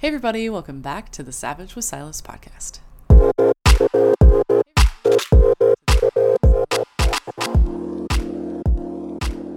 Hey, everybody, welcome back to the Savage with Silas podcast.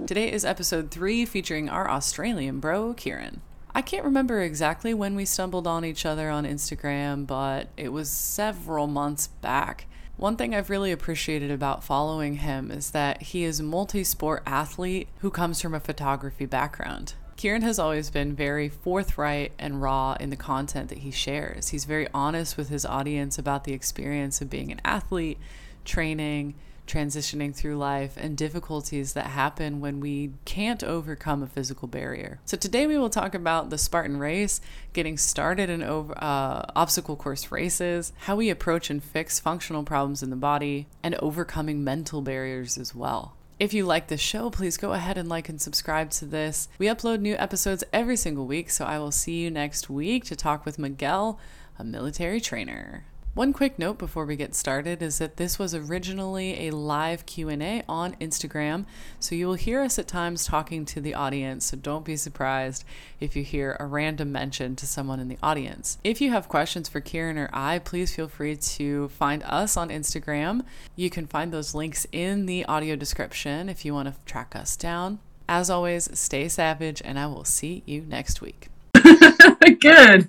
Today is episode three featuring our Australian bro, Kieran. I can't remember exactly when we stumbled on each other on Instagram, but it was several months back. One thing I've really appreciated about following him is that he is a multi sport athlete who comes from a photography background. Kieran has always been very forthright and raw in the content that he shares. He's very honest with his audience about the experience of being an athlete, training, transitioning through life, and difficulties that happen when we can't overcome a physical barrier. So, today we will talk about the Spartan race, getting started in over, uh, obstacle course races, how we approach and fix functional problems in the body, and overcoming mental barriers as well. If you like the show, please go ahead and like and subscribe to this. We upload new episodes every single week, so I will see you next week to talk with Miguel, a military trainer. One quick note before we get started is that this was originally a live Q&A on Instagram, so you will hear us at times talking to the audience, so don't be surprised if you hear a random mention to someone in the audience. If you have questions for Kieran or I, please feel free to find us on Instagram. You can find those links in the audio description if you want to track us down. As always, stay savage and I will see you next week. Good.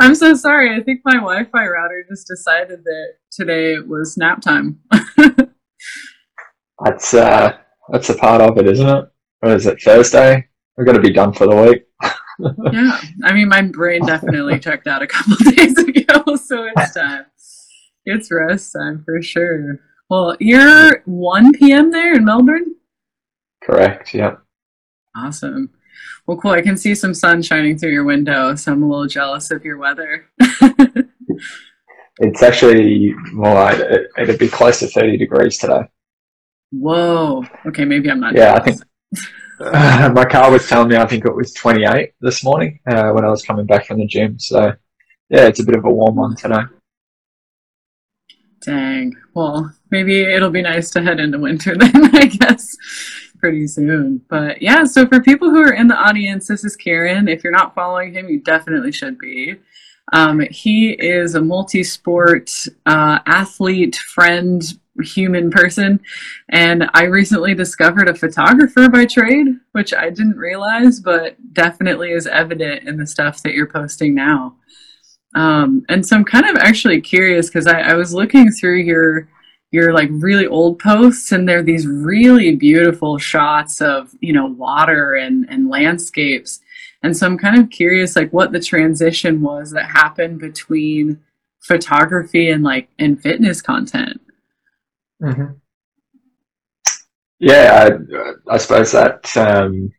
I'm so sorry. I think my Wi-Fi router just decided that today was nap time. that's uh, that's a part of it, isn't it? What is it? Thursday. We're gonna be done for the week. yeah, I mean, my brain definitely checked out a couple days ago, so it's time. It's rest time for sure. Well, you're 1 p.m. there in Melbourne. Correct. Yeah. Awesome. Well, cool. I can see some sun shining through your window, so I'm a little jealous of your weather. it's actually more like it, it'd be close to 30 degrees today. Whoa. Okay, maybe I'm not. Yeah, jealous. I think uh, my car was telling me I think it was 28 this morning uh, when I was coming back from the gym. So, yeah, it's a bit of a warm one today. Dang. Well, maybe it'll be nice to head into winter then, I guess pretty soon. But yeah, so for people who are in the audience, this is Kieran. If you're not following him, you definitely should be. Um, he is a multi sport uh, athlete, friend, human person. And I recently discovered a photographer by trade, which I didn't realize, but definitely is evident in the stuff that you're posting now. Um, and so I'm kind of actually curious because I, I was looking through your your like really old posts and they're these really beautiful shots of you know water and and landscapes. And so i'm kind of curious like what the transition was that happened between photography and like and fitness content. Mm-hmm. yeah I, I, suppose that um,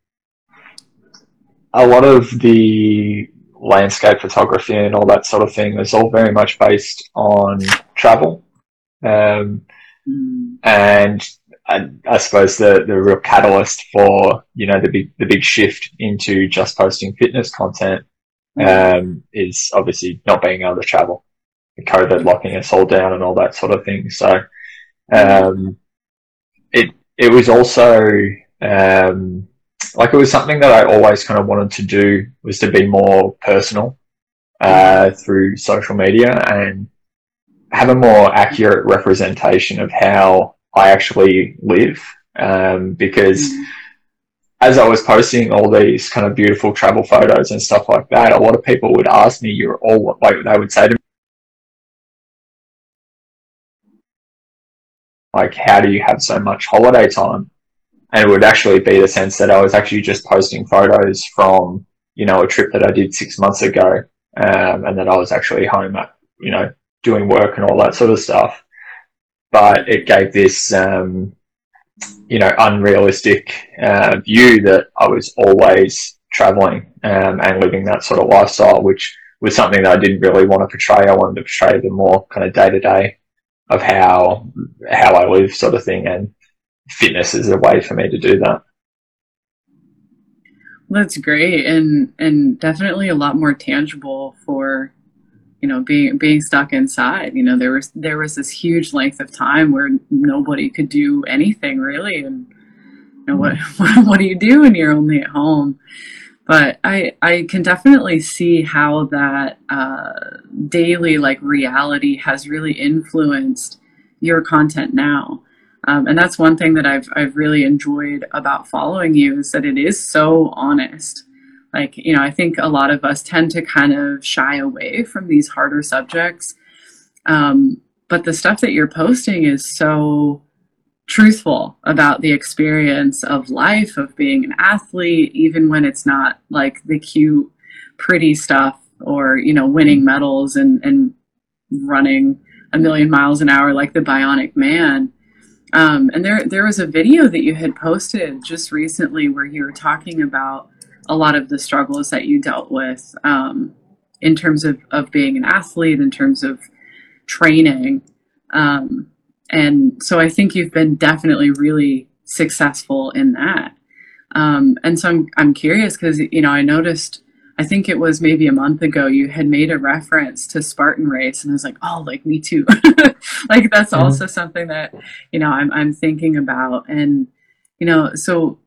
a lot of the landscape photography and all that sort of thing is all very much based on travel um, mm. And I, I, suppose the, the real catalyst for, you know, the big, the big shift into just posting fitness content, mm. um, is obviously not being able to travel. COVID locking us all down and all that sort of thing. So, um, it, it was also, um, like it was something that I always kind of wanted to do was to be more personal, uh, through social media and, have a more accurate representation of how I actually live. Um, because mm. as I was posting all these kind of beautiful travel photos and stuff like that, a lot of people would ask me, you're all like, they would say to me, like, how do you have so much holiday time? And it would actually be the sense that I was actually just posting photos from, you know, a trip that I did six months ago. Um, and that I was actually home at, you know, doing work and all that sort of stuff. But it gave this, um, you know, unrealistic uh, view that I was always traveling um, and living that sort of lifestyle, which was something that I didn't really want to portray. I wanted to portray the more kind of day to day of how how I live, sort of thing, and fitness is a way for me to do that. That's great, and and definitely a lot more tangible for you know being being stuck inside you know there was there was this huge length of time where nobody could do anything really and you know what what, do you do when you're only at home but I I can definitely see how that uh, daily like reality has really influenced your content now. Um, and that's one thing that I've I've really enjoyed about following you is that it is so honest. Like you know, I think a lot of us tend to kind of shy away from these harder subjects, um, but the stuff that you're posting is so truthful about the experience of life of being an athlete even when it's not like the cute pretty stuff or you know winning medals and and running a million miles an hour like the bionic man. Um, and there there was a video that you had posted just recently where you were talking about a lot of the struggles that you dealt with um, in terms of, of being an athlete in terms of training um, and so I think you've been definitely really successful in that. Um, and so I'm, I'm curious because, you know, I noticed, I think it was maybe a month ago, you had made a reference to Spartan Race. And I was like, oh, like me too. like that's mm-hmm. also something that, you know, I'm, I'm thinking about. And, you know, so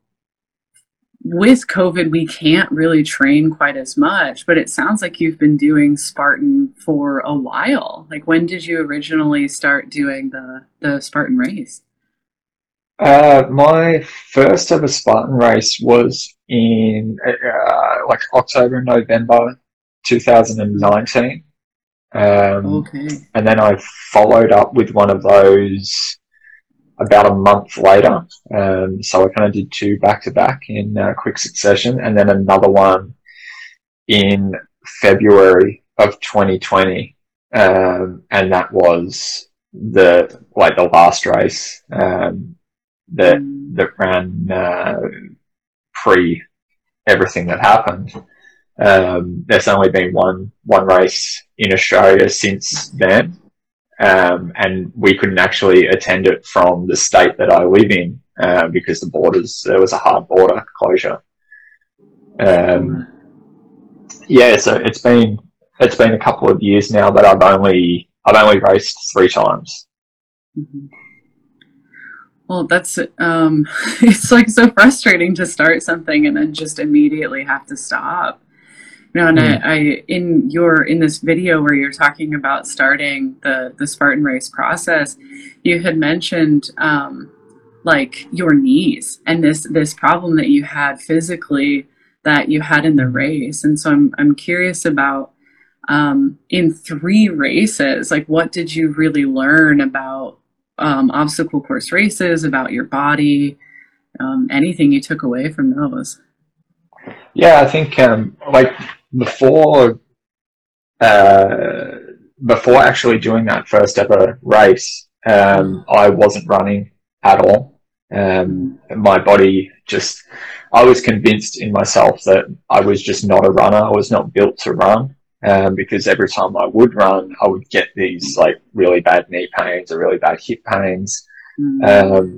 with COVID, we can't really train quite as much, but it sounds like you've been doing Spartan for a while. Like, when did you originally start doing the, the Spartan race? Uh, my first ever Spartan race was in uh, like October, November 2019. Um, okay. And then I followed up with one of those about a month later. Um, so I kind of did two back to back in uh, quick succession, and then another one in February of 2020, um, and that was the like the last race um, that that ran uh, pre everything that happened. Um, there's only been one one race in Australia since then, um, and we couldn't actually attend it from the state that I live in uh, because the borders there was a hard border closure. Um, yeah, so it's been it's been a couple of years now that I've only I've only raced three times. Mm-hmm. Well, that's um, it's like so frustrating to start something and then just immediately have to stop. No, and mm. I, I, in your in this video where you're talking about starting the the Spartan race process, you had mentioned um, like your knees and this this problem that you had physically that you had in the race, and so I'm I'm curious about um, in three races, like what did you really learn about um, obstacle course races, about your body, um, anything you took away from those? Yeah, I think um, like before uh, before actually doing that first ever race, um, I wasn't running at all. Um, my body just, I was convinced in myself that I was just not a runner. I was not built to run. Um, because every time I would run, I would get these like really bad knee pains or really bad hip pains. Mm. Um,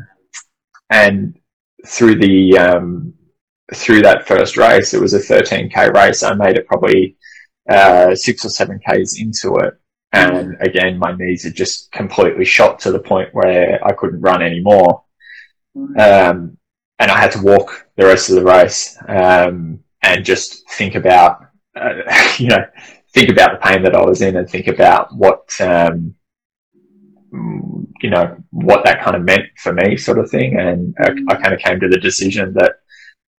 and through the, um, through that first race, it was a 13k race. I made it probably uh, six or seven k's into it, and again, my knees had just completely shot to the point where I couldn't run anymore. Um, and I had to walk the rest of the race um, and just think about, uh, you know, think about the pain that I was in and think about what, um, you know, what that kind of meant for me, sort of thing. And I, I kind of came to the decision that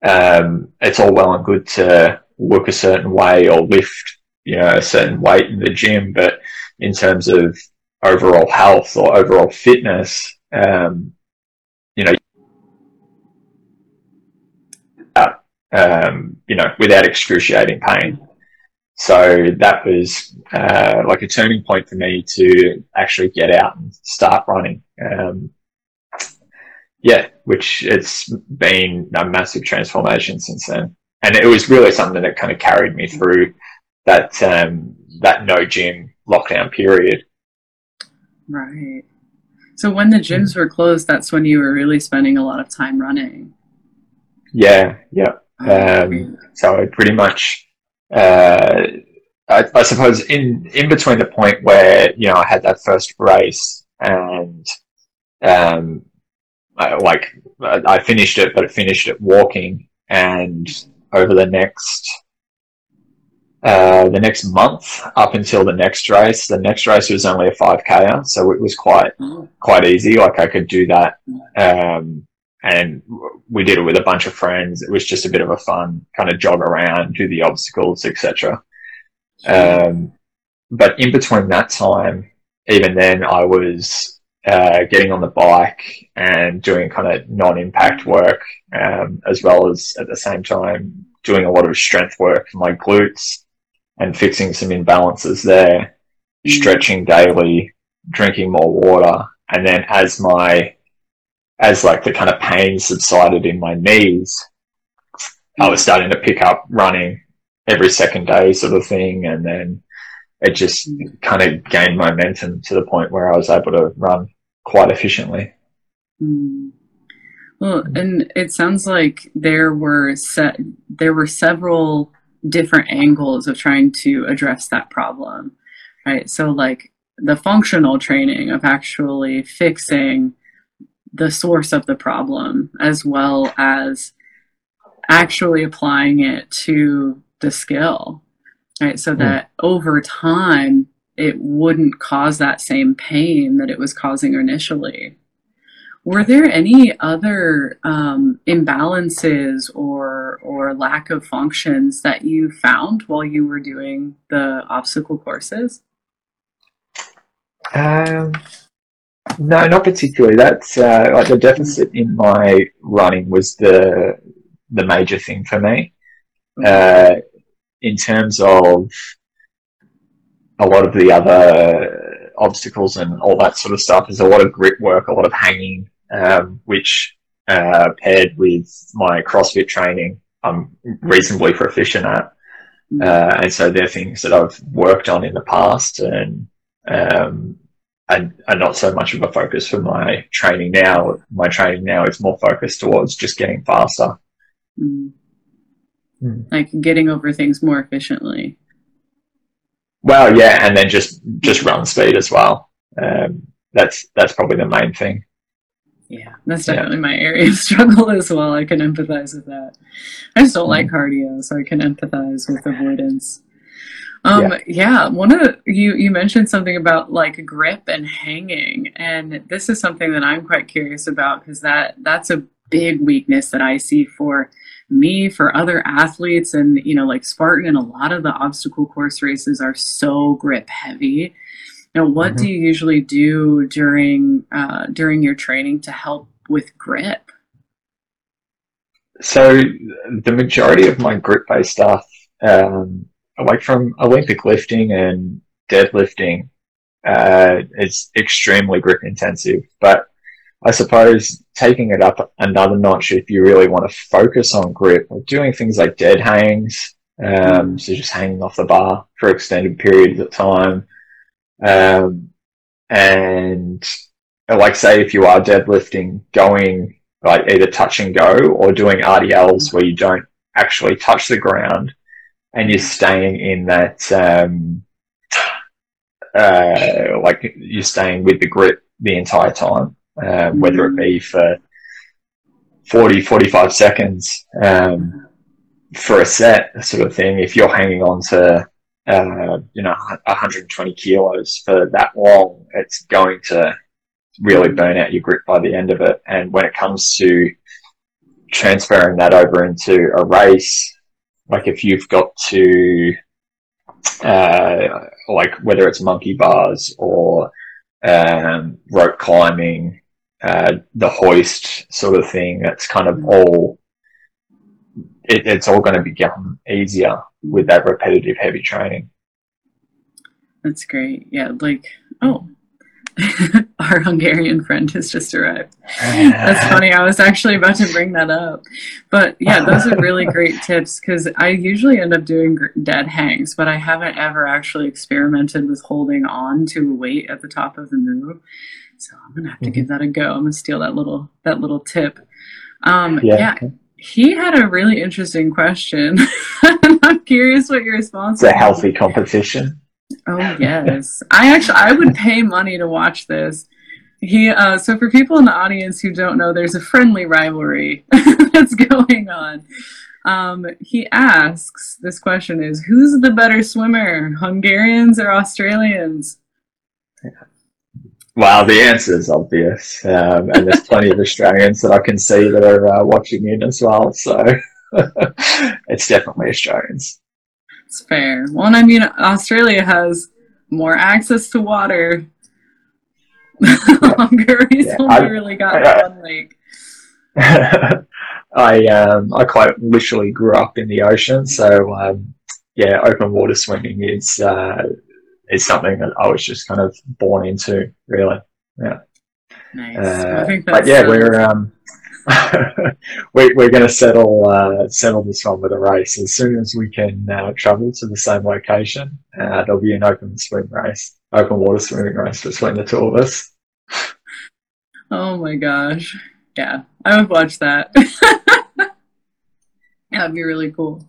um, it's all well and good to look a certain way or lift, you know, a certain weight in the gym, but in terms of overall health or overall fitness, um, you know, um, you know, without excruciating pain. So that was uh, like a turning point for me to actually get out and start running. Um, yeah, which it's been a massive transformation since then. And it was really something that kind of carried me through that um, that no gym lockdown period. Right. So when the gyms were closed, that's when you were really spending a lot of time running. Yeah, yeah. Oh, um, so I pretty much, uh, I, I, suppose, in in between the point where you know I had that first race and um, I, like I finished it, but I finished it walking, and over the next uh, the next month up until the next race. The next race was only a 5k, so it was quite quite easy. Like I could do that, um, and we did it with a bunch of friends. It was just a bit of a fun kind of jog around, do the obstacles, etc. Um, but in between that time, even then, I was uh, getting on the bike and doing kind of non-impact work, um, as well as at the same time doing a lot of strength work for my glutes and fixing some imbalances there, stretching daily, drinking more water, and then as my as like the kind of pain subsided in my knees, I was starting to pick up running every second day sort of thing, and then it just kind of gained momentum to the point where I was able to run quite efficiently. Mm. Well, and it sounds like there were there were several different angles of trying to address that problem, right? So, like the functional training of actually fixing the source of the problem, as well as actually applying it to the skill, right? So mm. that over time, it wouldn't cause that same pain that it was causing initially. Were there any other um, imbalances or or lack of functions that you found while you were doing the obstacle courses? Um, no, not particularly. That's uh, like the deficit in my running was the the major thing for me. Uh, in terms of a lot of the other obstacles and all that sort of stuff, there's a lot of grip work, a lot of hanging, um, which uh, paired with my CrossFit training, I'm reasonably proficient at. Mm. Uh, and so they're things that I've worked on in the past and um, and are not so much of a focus for my training now. My training now is more focused towards just getting faster. Mm. Mm. Like getting over things more efficiently. Well, yeah, and then just just run speed as well. Um, that's that's probably the main thing. Yeah, that's definitely yeah. my area of struggle as well. I can empathize with that. I just don't mm like cardio, so I can empathize with avoidance. Um, yeah. yeah, one of you you mentioned something about like grip and hanging, and this is something that I'm quite curious about because that that's a big weakness that I see for me, for other athletes, and you know, like Spartan and a lot of the obstacle course races are so grip heavy now, what mm-hmm. do you usually do during uh, during your training to help with grip? So, the majority of my grip based stuff, um, like from Olympic lifting and deadlifting, uh, is extremely grip intensive. But I suppose taking it up another notch if you really want to focus on grip, doing things like dead hangs, um, so just hanging off the bar for extended periods of time, um, and like say if you are deadlifting, going like either touch and go or doing RDLs where you don't actually touch the ground and you're staying in that, um, uh, like you're staying with the grip the entire time, um, whether it be for 40, 45 seconds, um, for a set sort of thing. If you're hanging on to uh, you know, 120 kilos for that long, it's going to really burn out your grip by the end of it. And when it comes to transferring that over into a race, like if you've got to, uh, like whether it's monkey bars or um, rope climbing, uh, the hoist sort of thing, that's kind of all it, it's all going to become easier with that repetitive heavy training. That's great. Yeah, like oh, our Hungarian friend has just arrived. That's funny. I was actually about to bring that up. But yeah, those are really great tips because I usually end up doing dead hangs, but I haven't ever actually experimented with holding on to a weight at the top of the move. So I'm gonna have to mm-hmm. give that a go. I'm gonna steal that little that little tip. Um, yeah. yeah he had a really interesting question. I'm curious what your response. It's a healthy competition. Oh yes, I actually I would pay money to watch this. He uh, so for people in the audience who don't know, there's a friendly rivalry that's going on. Um, he asks, this question is, who's the better swimmer, Hungarians or Australians? Well, the answer is obvious, um, and there's plenty of Australians that I can see that are uh, watching in as well. So it's definitely Australians. It's fair. Well, and I mean, Australia has more access to water. Hungary's Yeah, only I- really got I- one lake. I um, I quite literally grew up in the ocean, so um, yeah, open water swimming is uh, is something that I was just kind of born into, really. Yeah. Nice. Uh, I think but yeah, so- we're um, we, we're going to settle uh, settle this one with a race as soon as we can uh, travel to the same location. Uh, there'll be an open swim race, open water swimming race between the two of us. Oh my gosh. Yeah, I would watch that. That'd be really cool.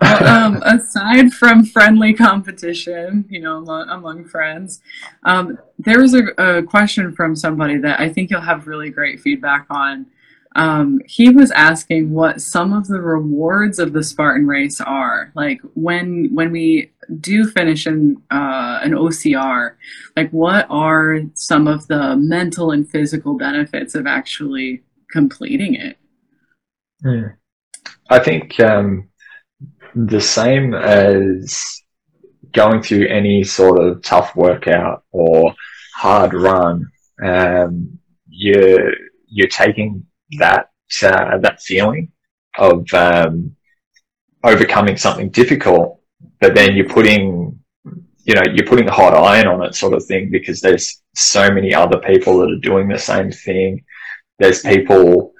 Well, um, aside from friendly competition, you know, among, among friends, um, there was a, a question from somebody that I think you'll have really great feedback on. Um, he was asking what some of the rewards of the Spartan race are. Like when when we do finish an uh, an OCR, like what are some of the mental and physical benefits of actually completing it? Hmm. I think um, the same as going through any sort of tough workout or hard run. Um, you're you're taking that uh, that feeling of um, overcoming something difficult, but then you're putting you know you're putting a hot iron on it, sort of thing, because there's so many other people that are doing the same thing. There's people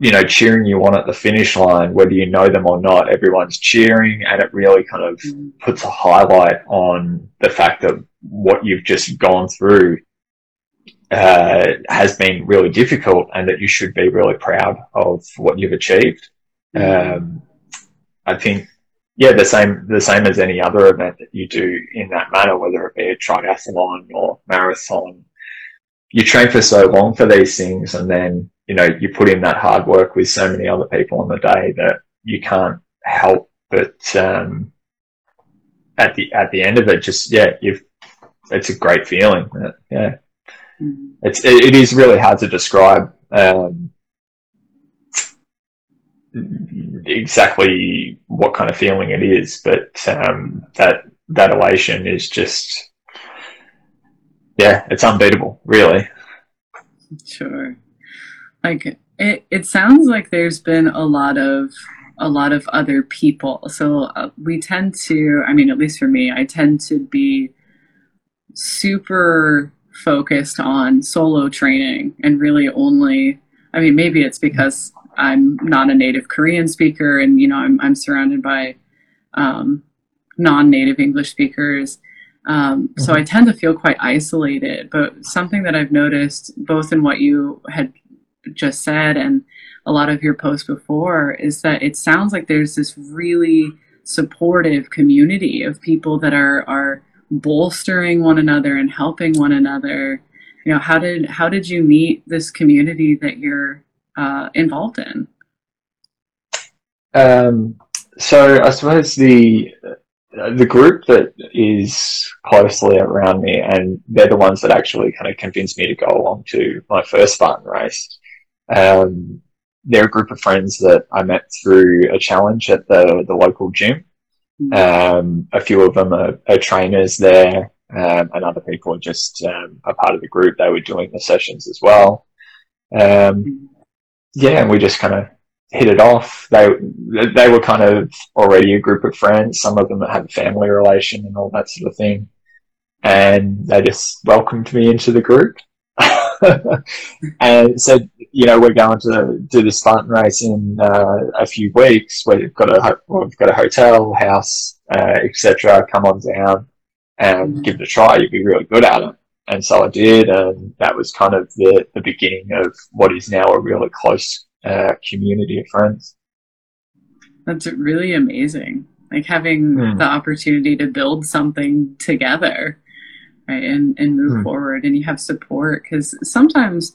you know, cheering you on at the finish line, whether you know them or not, everyone's cheering and it really kind of puts a highlight on the fact that what you've just gone through uh, has been really difficult and that you should be really proud of what you've achieved. Um, I think, yeah, the same, the same as any other event that you do in that manner, whether it be a triathlon or marathon. You train for so long for these things and then, you know, you put in that hard work with so many other people on the day that you can't help but, um, at the, at the end of it, just, yeah, you've, it's a great feeling. Yeah. Mhm. It's, it, it is really hard to describe, um, exactly what kind of feeling it is, but um, that that elation is just yeah, it's unbeatable, really. Sure. Like it, it sounds like there's been a lot of a lot of other people. So uh, we tend to, I mean, at least for me, I tend to be super focused on solo training and really only. I mean, maybe it's because I'm not a native Korean speaker, and you know, I'm I'm surrounded by um, non-native English speakers. Um, so I tend to feel quite isolated. But something that I've noticed, both in what you had just said and a lot of your posts before, is that it sounds like there's this really supportive community of people that are are bolstering one another and helping one another. You know, how did how did you meet this community that you're uh, involved in? Um, so I suppose the the group that is closely around me, and they're the ones that actually kind of convinced me to go along to my first Spartan race. Um, they're a group of friends that I met through a challenge at the the local gym. Um, a few of them are, are trainers there, um, and other people are just um, a part of the group. They were doing the sessions as well. Um, yeah, and we just kind of hit it off. They they were kind of already a group of friends. Some of them had a family relation and all that sort of thing, and they just welcomed me into the group. and said, you know, we're going to do this Spartan race in uh, a few weeks. We've got a ho- we've got a hotel, house, uh, etc. Come on down and Mhm. give it a try. You'd be really good at it. And so I did, and that was kind of the, the beginning of what is now a really close uh, community of friends. That's really amazing. Like having Hmm. the opportunity to build something together, right, and and move Hmm. forward, and you have support because sometimes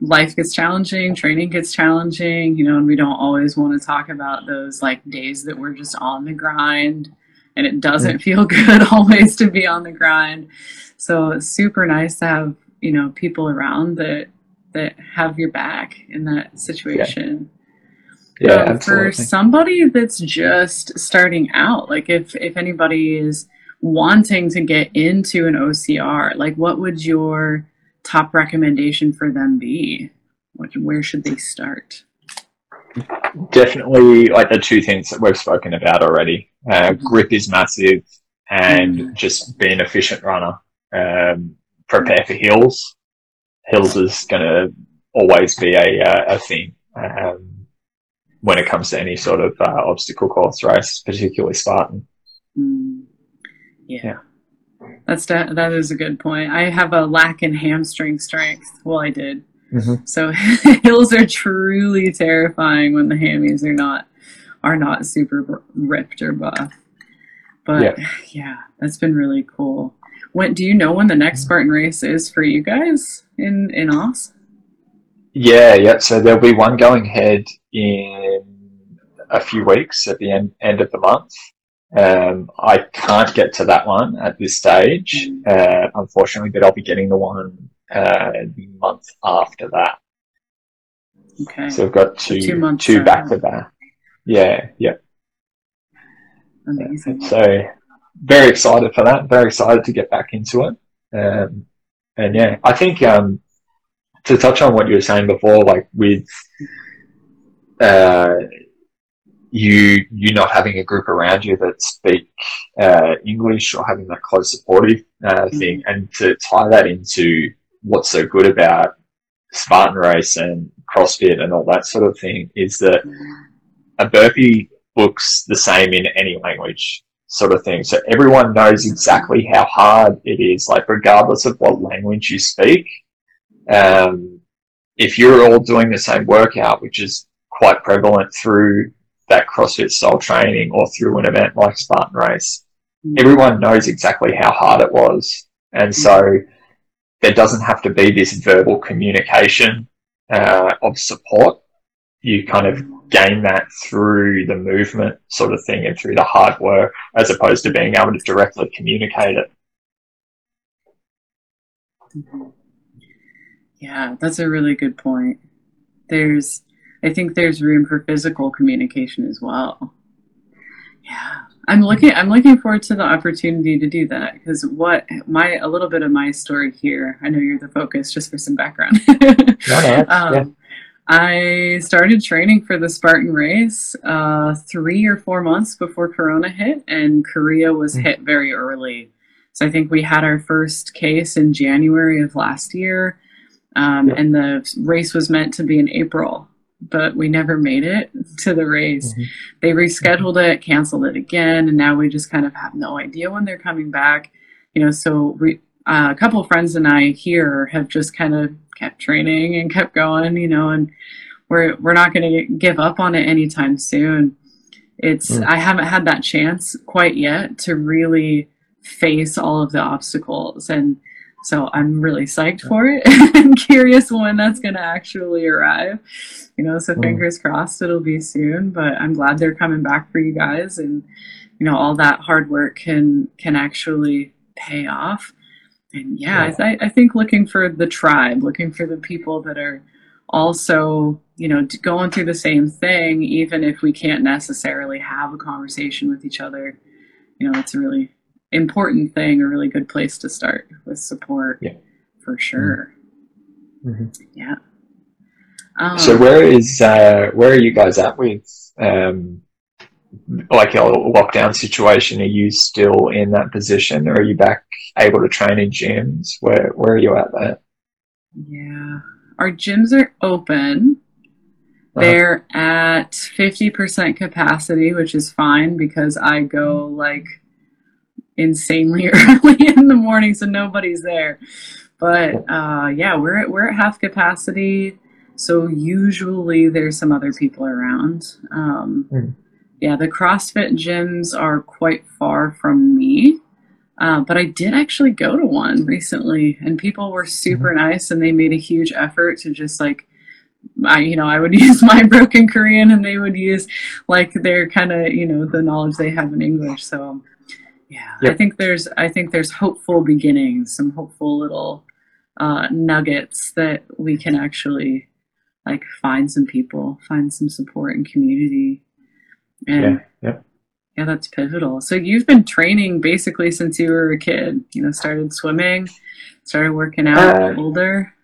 life gets challenging, training gets challenging, you know, and we don't always want to talk about those like days that we're just on the grind and it doesn't feel good always to be on the grind. So it's super nice to have, you know, people around that that have your back in that situation. Yeah, Um. For somebody that's just starting out, like if if anybody is wanting to get into an OCR, like what would your top recommendation for them be? What, where should they start? Definitely, like the two things that we've spoken about already. Uh, grip is massive, and Mhm. just be an efficient runner. Um, prepare for hills. Hills is going to always be a uh, a thing um, when it comes to any sort of uh, obstacle course race, particularly Spartan. Mm, yeah. That's that. That is a good point. I have a lack in hamstring strength. Well, I did. Mhm. So hills are truly terrifying when the hammies are not are not super ripped or buff. But yeah. Yeah. that's been really cool. When do you know when the next Spartan race is for you guys in in Oz? Yeah, yeah. So there'll be one going ahead in a few weeks at the end end of the month. Um, I can't get to that one at this stage, uh, unfortunately, but I'll be getting the one uh, the month after that. Okay, So I've got two Two months two back to back. Yeah, yeah. amazing. So very excited for that. Very excited to get back into it. Um, and yeah, I think um, to touch on what you were saying before, like with uh, you you not having a group around you that speak uh, English or having that close supportive uh, thing, and to tie that into what's so good about Spartan race and CrossFit and all that sort of thing is that a burpee looks the same in any language sort of thing. So everyone knows exactly how hard it is, like regardless of what language you speak. Um, if you're all doing the same workout, which is quite prevalent through that CrossFit style training or through an event like Spartan Race, everyone knows exactly how hard it was. And so there doesn't have to be this verbal communication uh, of support. You kind of gain that through the movement sort of thing and through the hard work as opposed to being able to directly communicate it. Yeah, that's a really good point. There's, I think there's room for physical communication as well. Yeah, I'm looking. I'm looking forward to the opportunity to do that because what my a little bit of my story here. I know you're the focus, just for some background. um, yeah. I started training for the Spartan race uh, three or four months before Corona hit, and Korea was Mm. hit very early. So I think we had our first case in January of last year, um, Yeah. and the race was meant to be in April, but we never made it to the race. Mhm. They rescheduled it, canceled it again, and now we just kind of have no idea when they're coming back. You know, so we uh, a couple of friends and I here have just kind of kept training and kept going. You know, and we're we're not going to give up on it anytime soon. It's Mm. I haven't had that chance quite yet to really face all of the obstacles and so I'm really psyched for it. I'm curious when that's going to actually arrive. You know, so Mm. fingers crossed it'll be soon, but I'm glad they're coming back for you guys and you know all that hard work can can actually pay off. And yeah, I, th- I think looking for the tribe, looking for the people that are also, you know, going through the same thing, even if we can't necessarily have a conversation with each other, you know, it's a really important thing, a really good place to start with support Yeah. for sure. Mhm. Yeah. Um, So where is uh, where are you guys at with um, like your lockdown situation? Are you still in that position, or are you back able to train in gyms? Where where are you at there? yeah, our gyms are open. Uh-huh. They're at 50% capacity, which is fine because I go like insanely early in the morning, so nobody's there. But uh, yeah, we're at, we're at half capacity, so usually there's some other people around. Um, Mm. Yeah, the CrossFit gyms are quite far from me. Uh, but I did actually go to one recently, and people were super nice, and they made a huge effort to just like, I you know I would use my broken Korean, and they would use like their kind of you know the knowledge they have in English. So yeah, I think there's I think there's hopeful beginnings, some hopeful little uh, nuggets that we can actually like find some people, find some support and community, and Yeah, yeah. yeah, that's pivotal. So you've been training basically since you were a kid. You know, started swimming, started working out Uh, older.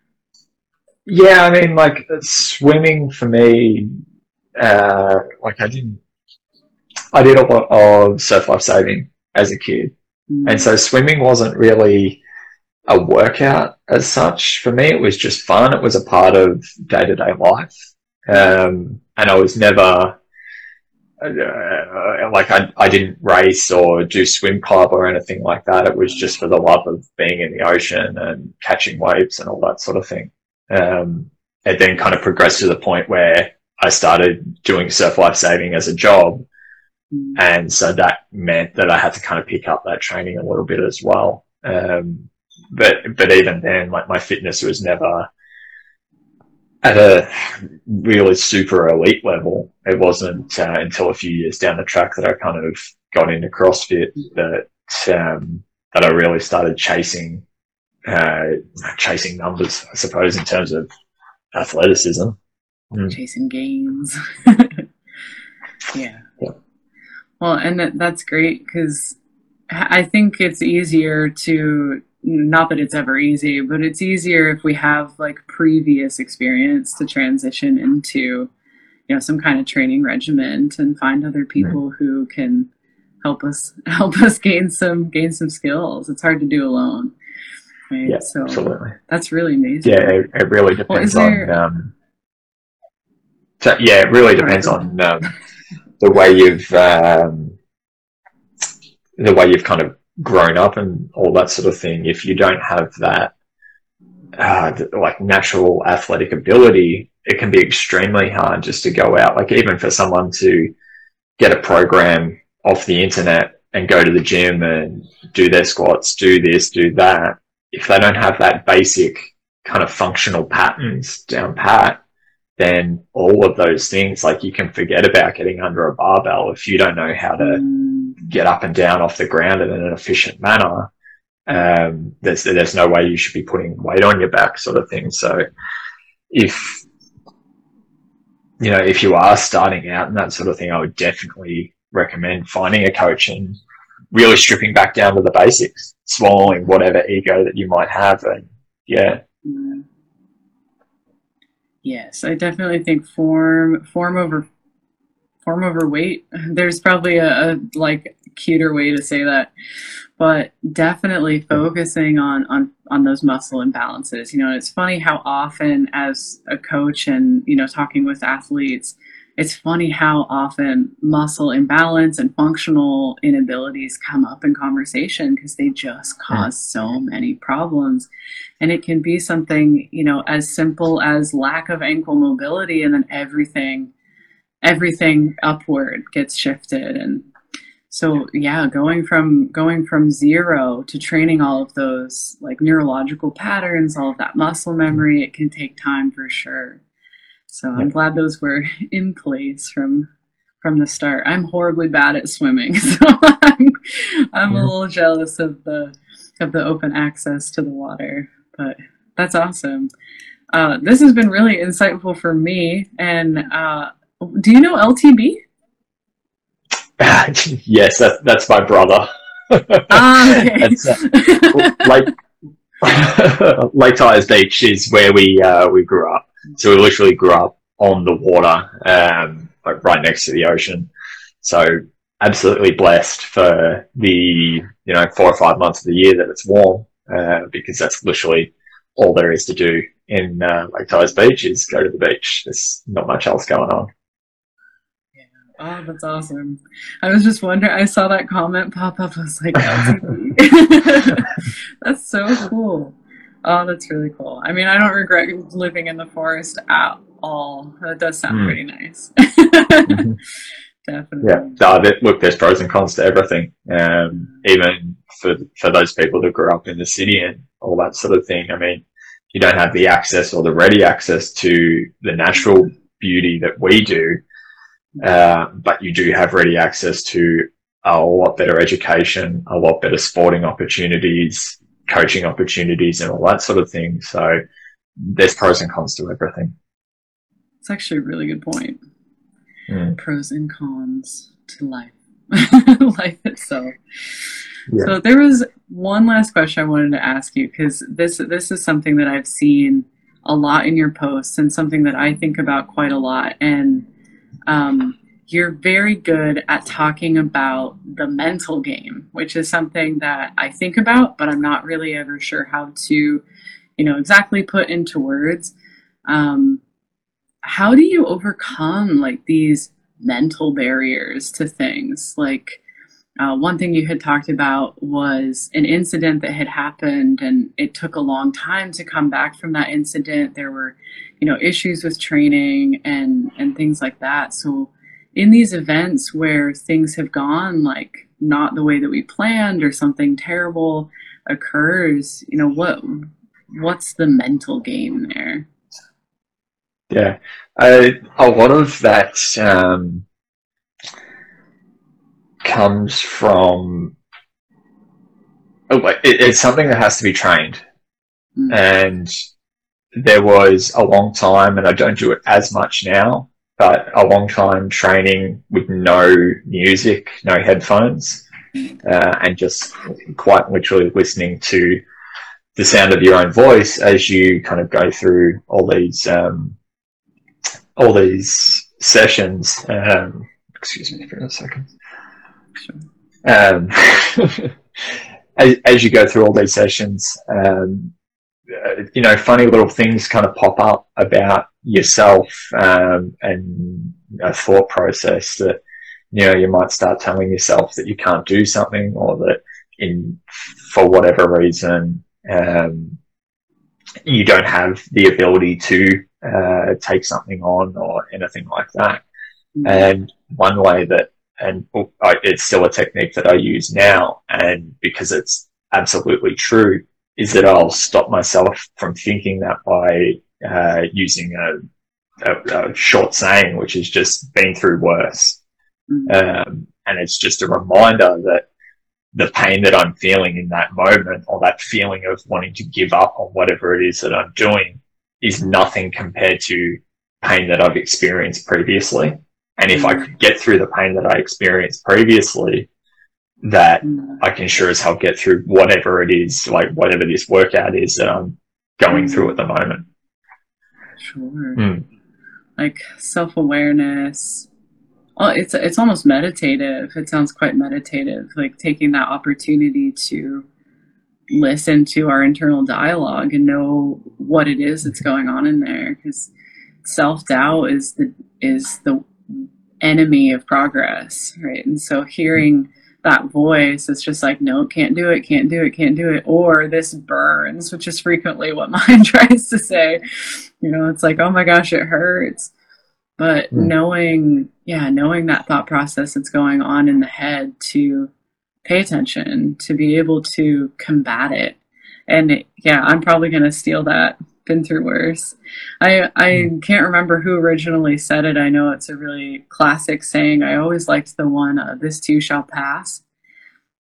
Yeah, I mean, like swimming for me, uh, like I didn't, I did a lot of surf life saving as a kid, Mm. and so swimming wasn't really a workout as such for me. It was just fun. It was a part of day to day life, um, and I was never. Uh, like I, I didn't race or do swim club or anything like that. It was just for the love of being in the ocean and catching waves and all that sort of thing. Um, it then kind of progressed to the point where I started doing surf life saving as a job. And so that meant that I had to kind of pick up that training a little bit as well. Um, but, but even then, like my fitness was never at a really super elite level. It wasn't uh, until a few years down the track that I kind of got into CrossFit that, um, that I really started chasing, uh, chasing numbers, I suppose, in terms of athleticism. Mm. chasing gains. yeah. Well, and that, that's great because I think it's easier to not that it's ever easy, but it's easier if we have like previous experience to transition into you know some kind of training regiment and find other people who can help us help us gain some gain some skills. It's hard to do alone. Right? Yeah, so absolutely. that's really amazing. Yeah, it, it really depends there- on. Um, so, yeah, it really depends on um, the way you've um, the way you've kind of grown up and all that sort of thing. If you don't have that uh, like natural athletic ability, it can be extremely hard just to go out. Like even for someone to get a program off the internet and go to the gym and do their squats, do this, do that. If they don't have that basic kind of functional patterns down pat, then all of those things, like you can forget about getting under a barbell if you don't know how to Mm, get up and down off the ground in an efficient manner. Um, there's there's no way you should be putting weight on your back, sort of thing. So, if you know if you are starting out and that sort of thing, I would definitely recommend finding a coach and really stripping back down to the basics, swallowing whatever ego that you might have, and yeah, Mm. Yes, I definitely think form form over form over weight. There's probably a, a like cuter way to say that, but definitely focusing on on on those muscle imbalances. You know, it's funny how often as a coach and you know talking with athletes, it's funny how often muscle imbalance and functional inabilities come up in conversation because they just cause so many problems. And it can be something you know as simple as lack of ankle mobility and then everything everything upward gets shifted. And so yeah. going from going from zero to training all of those like neurological patterns all of that muscle mm-hmm. memory it can take time for sure so i'm Yeah. glad those were in place from from the start i'm horribly bad at swimming so i'm, I'm a little jealous of the of the open access to the water but that's awesome. Uh, this has been really insightful for me. And uh, do you know LTB? yes, that, that's my brother. Ah, okay. That's, uh, Lake Lake Tyers Beach is where we uh, we grew up. So we literally grew up on the water, um, like right next to the ocean. So absolutely blessed for the you know four or five months of the year that it's warm, uh, because that's literally all there is to do in uh, Lake Tyers Beach is go to the beach. There's not much else going on. Oh, that's awesome. I was just wondering, I saw that comment pop up. I was like, that's so cool. Oh, that's really cool. I mean, I don't regret living in the forest at all. That does sound Hmm. pretty nice. Mhm. Definitely. Yeah, no, there- look, there's pros and cons to everything. Um, even for for those people that grew up in the city and all that sort of thing. I mean, you don't have the access or the ready access to the natural beauty that we do, uh, but you do have ready access to a lot better education, a lot better sporting opportunities, coaching opportunities, and all that sort of thing. So there's pros and cons to everything. It's actually a really good point. Mm. Pros and cons to life, life itself. Yeah. So there was one last question I wanted to ask you because this this is something that I've seen a lot in your posts and something that I think about quite a lot. And um, you're very good at talking about the mental game, which is something that I think about, but I'm not really ever sure how to, you know, exactly put into words. Um, how do you overcome like these mental barriers to things like? Uh, one thing you had talked about was an incident that had happened, and it took a long time to come back from that incident. There were, you know, issues with training and and things like that. So, in these events where things have gone like not the way that we planned, or something terrible occurs, you know, what what's the mental game there? Yeah, uh, a lot of that. Um comes from oh, it, it's something that has to be trained Mm. and there was a long time and i don't do it as much now but a long time training with no music no headphones uh, and just quite literally listening to the sound of your own voice as you kind of go through all these um, all these sessions. Um, excuse me for a second. Um, as, as you go through all these sessions, um, uh, you know, funny little things kind of pop up about yourself um, and a thought process that you know you might start telling yourself that you can't do something or that in for whatever reason um, you don't have the ability to uh, take something on or anything like that. Mm. And one way that and it's still a technique that I use now. And because it's absolutely true, is that I'll stop myself from thinking that by uh, using a, a, a short saying, which is just been through worse. Mm. Um, and it's just a reminder that the pain that I'm feeling in that moment or that feeling of wanting to give up on whatever it is that I'm doing is nothing compared to pain that I've experienced previously. And if I could get through the pain that I experienced previously, that Mm. I can sure as hell get through whatever it is, like whatever this workout is that I'm going through at the moment. Sure. Mm. Like self awareness. Well, it's it's almost meditative. It sounds quite meditative. Like taking that opportunity to listen to our internal dialogue and know what it is that's going on in there. Because self doubt is the is the enemy of progress, right? And so hearing that voice it's just like no can't do it can't do it can't do it or this burns which is frequently what mine tries to say. You know it's like oh my gosh it hurts. But Mm. knowing yeah knowing that thought process that's going on in the head to pay attention to be able to combat it. And it, yeah i'm probably going to steal that been through worse. I i can't remember who originally said it. I know it's a really classic saying. I always liked the one uh, this too shall pass.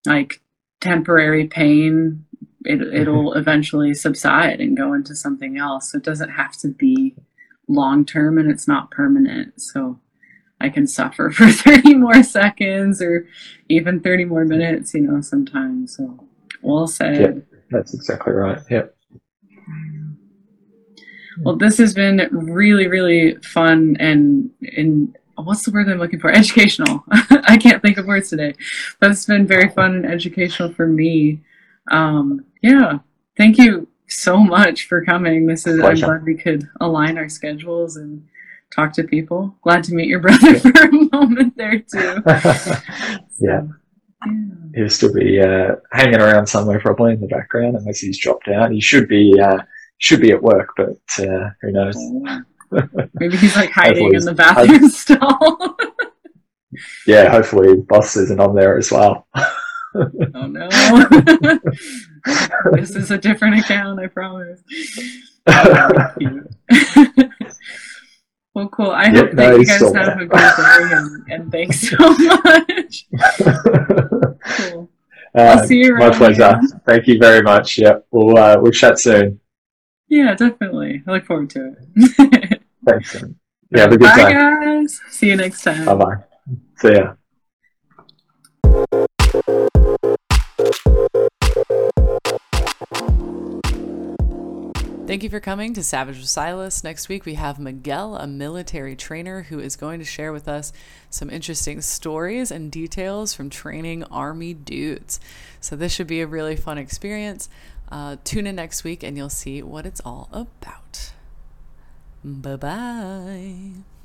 Like temporary pain it, it'll eventually subside and go into something else. So it doesn't have to be long term and it's not permanent. So i can suffer for 30 more seconds or even 30 more minutes you know sometimes. So well said. That's exactly right. Yep. Well, this has been really, really fun and and what's the word I'm looking for? Educational. I can't think of words today, but it's been very fun and educational for me. Um, yeah, thank you so much for coming. This is I'm glad we could align our schedules and talk to people. Glad to meet your brother Yeah. for a moment there too. yeah. Yeah. He'll still be uh, hanging around somewhere probably in the background unless he's dropped out. He should be uh, should be at work, but uh, who knows? Maybe he's like hiding in the bathroom stall. Yeah, hopefully boss isn't on there as well. oh no. this is a different account, I promise. well, cool. I hope Yep, that you guys have there. a good day and, and thanks so much. Cool. I'll Uh, see you my pleasure. again. Thank you very much. Yeah, we'll uh, we'll chat soon. Yeah, definitely. I look forward to it. Thanks. Yeah, have a good Bye, day. guys. See you next time. Bye bye. See ya. Thank you for coming to Savage with Silas. Next week we have Miguel, a military trainer who is going to share with us some interesting stories and details from training army dudes. So this should be a really fun experience. Uh, tune in next week and you'll see what it's all about. Bye bye.